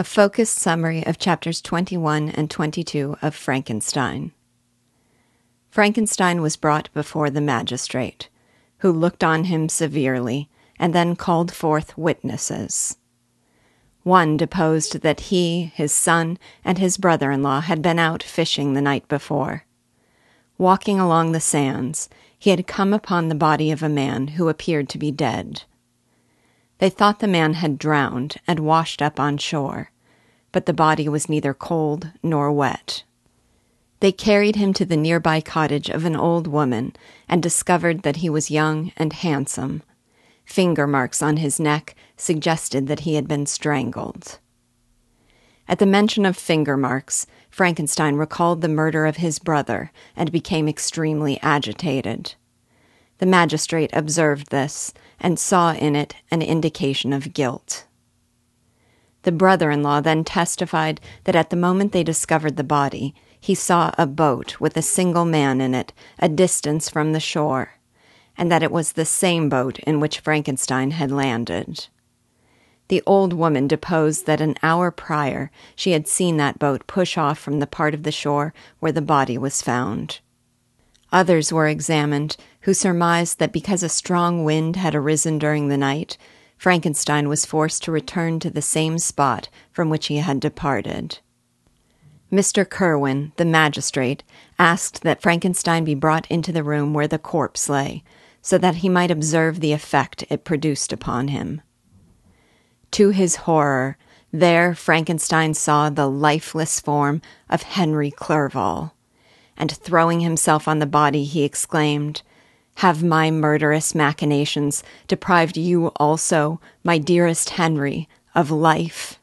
A focused summary of chapters 21 and 22 of Frankenstein. Frankenstein was brought before the magistrate, who looked on him severely and then called forth witnesses. One deposed that he, his son, and his brother in law had been out fishing the night before. Walking along the sands, he had come upon the body of a man who appeared to be dead. They thought the man had drowned and washed up on shore, but the body was neither cold nor wet. They carried him to the nearby cottage of an old woman and discovered that he was young and handsome. Finger marks on his neck suggested that he had been strangled. At the mention of finger marks, Frankenstein recalled the murder of his brother and became extremely agitated. The magistrate observed this and saw in it an indication of guilt. The brother in law then testified that at the moment they discovered the body, he saw a boat with a single man in it a distance from the shore, and that it was the same boat in which Frankenstein had landed. The old woman deposed that an hour prior she had seen that boat push off from the part of the shore where the body was found. Others were examined who surmised that because a strong wind had arisen during the night, Frankenstein was forced to return to the same spot from which he had departed. Mr. Kirwin, the magistrate, asked that Frankenstein be brought into the room where the corpse lay, so that he might observe the effect it produced upon him. To his horror, there Frankenstein saw the lifeless form of Henry Clerval and throwing himself on the body, he exclaimed, Have my murderous machinations deprived you also, my dearest Henry, of life?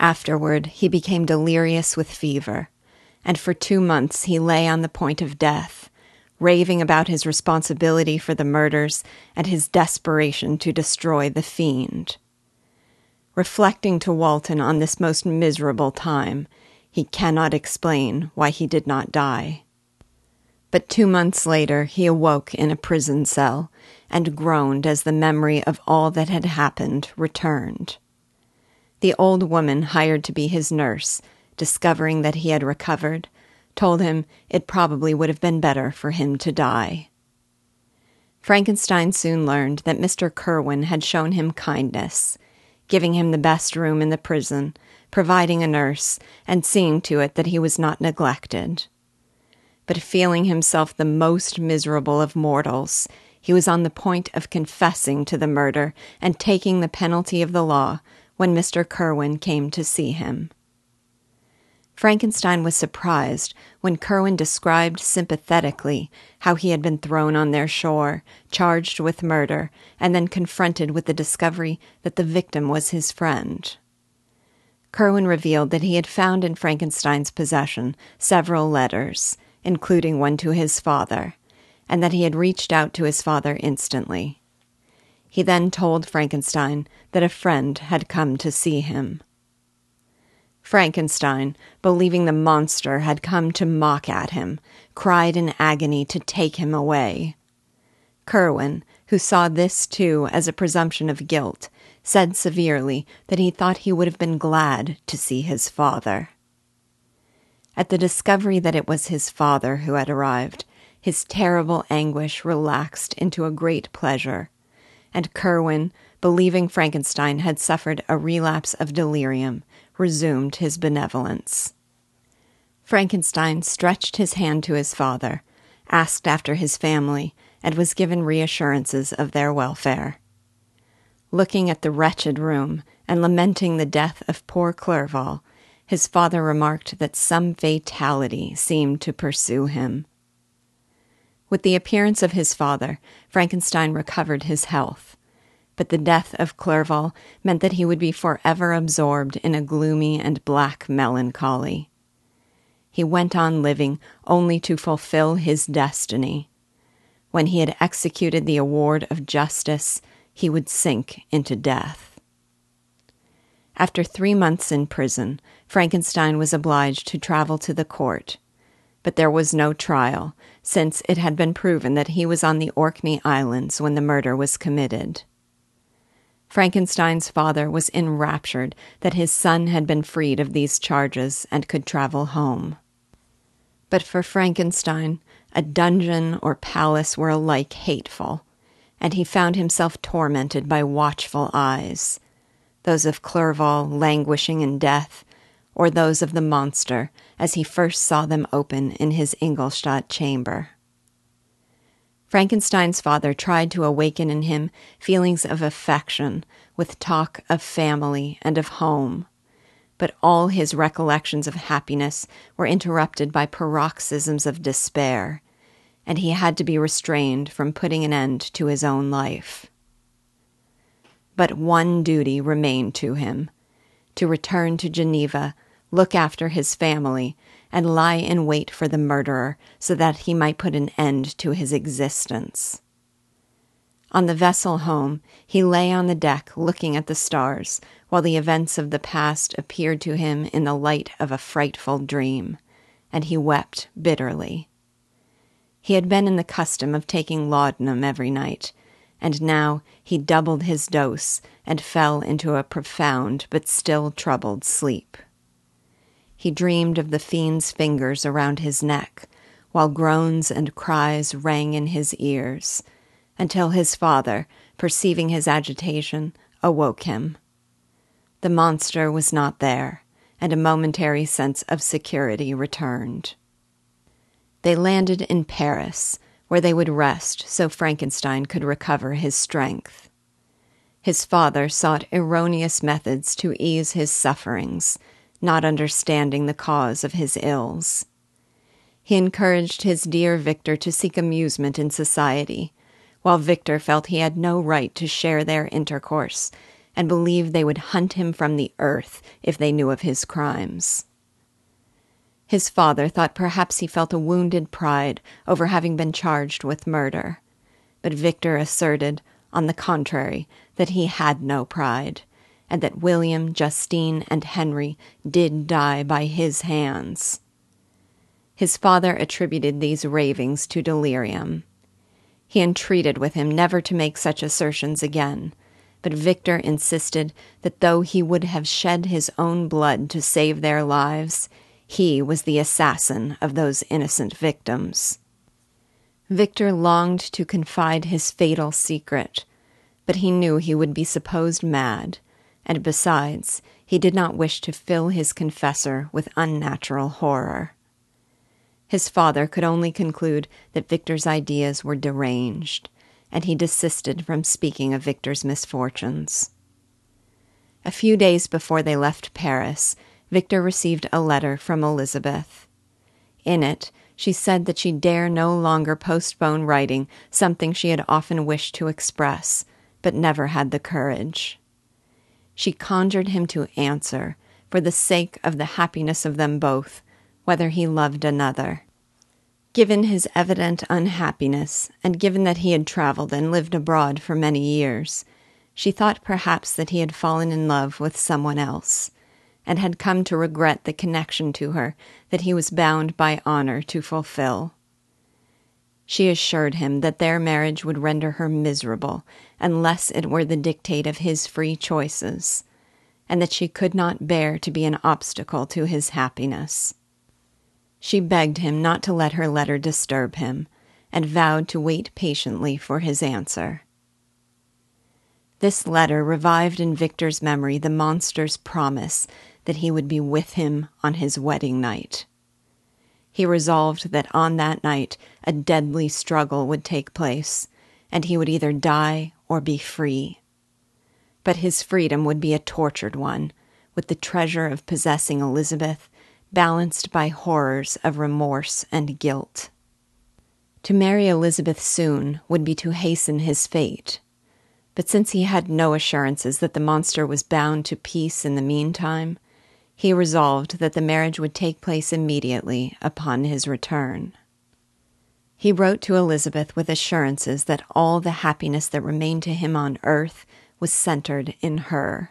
Afterward, he became delirious with fever, and for two months he lay on the point of death, raving about his responsibility for the murders and his desperation to destroy the fiend. Reflecting to Walton on this most miserable time, he cannot explain why he did not die. But two months later, he awoke in a prison cell and groaned as the memory of all that had happened returned. The old woman hired to be his nurse, discovering that he had recovered, told him it probably would have been better for him to die. Frankenstein soon learned that Mr. Kirwin had shown him kindness, giving him the best room in the prison providing a nurse, and seeing to it that he was not neglected. But feeling himself the most miserable of mortals, he was on the point of confessing to the murder and taking the penalty of the law when Mr. Kirwin came to see him. Frankenstein was surprised when Kirwin described sympathetically how he had been thrown on their shore, charged with murder, and then confronted with the discovery that the victim was his friend. Kirwin revealed that he had found in Frankenstein's possession several letters, including one to his father, and that he had reached out to his father instantly. He then told Frankenstein that a friend had come to see him. Frankenstein, believing the monster had come to mock at him, cried in agony to take him away. Kirwin, who saw this too as a presumption of guilt, said severely that he thought he would have been glad to see his father. At the discovery that it was his father who had arrived, his terrible anguish relaxed into a great pleasure, and Kirwin, believing Frankenstein had suffered a relapse of delirium, resumed his benevolence. Frankenstein stretched his hand to his father, asked after his family, and was given reassurances of their welfare. Looking at the wretched room and lamenting the death of poor Clerval, his father remarked that some fatality seemed to pursue him. With the appearance of his father, Frankenstein recovered his health, but the death of Clerval meant that he would be forever absorbed in a gloomy and black melancholy. He went on living only to fulfill his destiny. When he had executed the award of justice, he would sink into death. After three months in prison, Frankenstein was obliged to travel to the court. But there was no trial, since it had been proven that he was on the Orkney Islands when the murder was committed. Frankenstein's father was enraptured that his son had been freed of these charges and could travel home. But for Frankenstein, a dungeon or palace were alike hateful, and he found himself tormented by watchful eyes, those of Clerval languishing in death, or those of the monster as he first saw them open in his Ingolstadt chamber. Frankenstein's father tried to awaken in him feelings of affection with talk of family and of home, but all his recollections of happiness were interrupted by paroxysms of despair, and he had to be restrained from putting an end to his own life. But one duty remained to him to return to Geneva, look after his family, and lie in wait for the murderer so that he might put an end to his existence. On the vessel home, he lay on the deck looking at the stars, while the events of the past appeared to him in the light of a frightful dream, and he wept bitterly. He had been in the custom of taking laudanum every night, and now he doubled his dose and fell into a profound but still troubled sleep. He dreamed of the fiend's fingers around his neck, while groans and cries rang in his ears, until his father, perceiving his agitation, awoke him. The monster was not there, and a momentary sense of security returned. They landed in Paris, where they would rest so Frankenstein could recover his strength. His father sought erroneous methods to ease his sufferings not understanding the cause of his ills. He encouraged his dear Victor to seek amusement in society, while Victor felt he had no right to share their intercourse and believed they would hunt him from the earth if they knew of his crimes. His father thought perhaps he felt a wounded pride over having been charged with murder, but Victor asserted, on the contrary, that he had no pride and that William, Justine, and Henry did die by his hands. His father attributed these ravings to delirium. He entreated with him never to make such assertions again, but Victor insisted that though he would have shed his own blood to save their lives, he was the assassin of those innocent victims. Victor longed to confide his fatal secret, but he knew he would be supposed mad and besides, he did not wish to fill his confessor with unnatural horror. His father could only conclude that Victor's ideas were deranged, and he desisted from speaking of Victor's misfortunes. A few days before they left Paris, Victor received a letter from Elizabeth. In it, she said that she dare no longer postpone writing something she had often wished to express, but never had the courage she conjured him to answer, for the sake of the happiness of them both, whether he loved another. Given his evident unhappiness, and given that he had travelled and lived abroad for many years, she thought perhaps that he had fallen in love with someone else, and had come to regret the connection to her that he was bound by honor to fulfill. She assured him that their marriage would render her miserable unless it were the dictate of his free choices, and that she could not bear to be an obstacle to his happiness. She begged him not to let her letter disturb him, and vowed to wait patiently for his answer. This letter revived in Victor's memory the monster's promise that he would be with him on his wedding night he resolved that on that night a deadly struggle would take place, and he would either die or be free. But his freedom would be a tortured one, with the treasure of possessing Elizabeth balanced by horrors of remorse and guilt. To marry Elizabeth soon would be to hasten his fate. But since he had no assurances that the monster was bound to peace in the meantime, he resolved that the marriage would take place immediately upon his return. He wrote to Elizabeth with assurances that all the happiness that remained to him on earth was centered in her.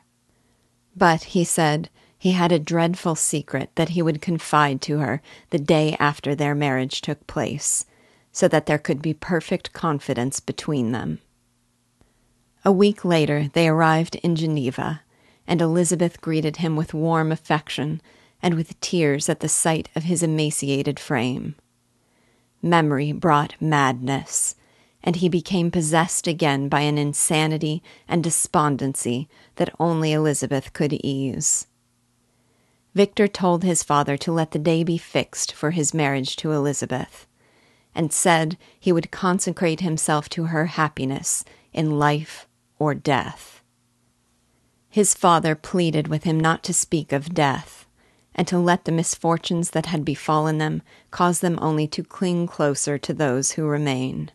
But, he said, he had a dreadful secret that he would confide to her the day after their marriage took place, so that there could be perfect confidence between them. A week later, they arrived in Geneva, and Elizabeth greeted him with warm affection and with tears at the sight of his emaciated frame. Memory brought madness, and he became possessed again by an insanity and despondency that only Elizabeth could ease. Victor told his father to let the day be fixed for his marriage to Elizabeth, and said he would consecrate himself to her happiness in life or death. His father pleaded with him not to speak of death, and to let the misfortunes that had befallen them cause them only to cling closer to those who remain.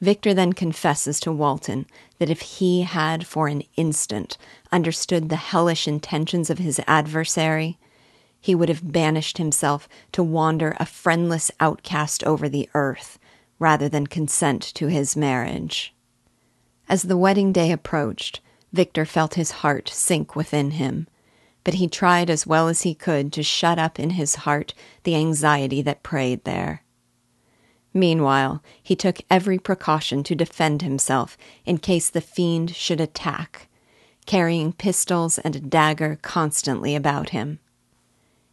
Victor then confesses to Walton that if he had for an instant understood the hellish intentions of his adversary, he would have banished himself to wander a friendless outcast over the earth rather than consent to his marriage. As the wedding day approached, Victor felt his heart sink within him, but he tried as well as he could to shut up in his heart the anxiety that preyed there. Meanwhile, he took every precaution to defend himself in case the fiend should attack, carrying pistols and a dagger constantly about him.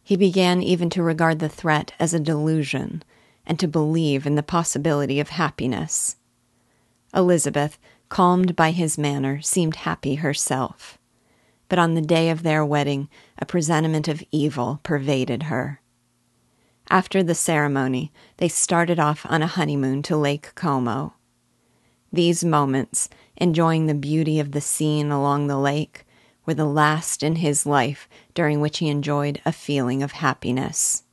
He began even to regard the threat as a delusion and to believe in the possibility of happiness. Elizabeth, calmed by his manner, seemed happy herself. But on the day of their wedding, a presentiment of evil pervaded her. After the ceremony, they started off on a honeymoon to Lake Como. These moments, enjoying the beauty of the scene along the lake, were the last in his life during which he enjoyed a feeling of happiness.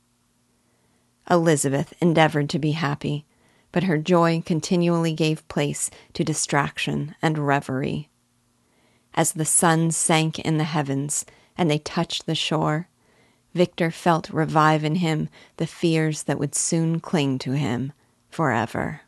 Elizabeth endeavored to be happy, but her joy continually gave place to distraction and reverie. As the sun sank in the heavens and they touched the shore, Victor felt revive in him the fears that would soon cling to him forever.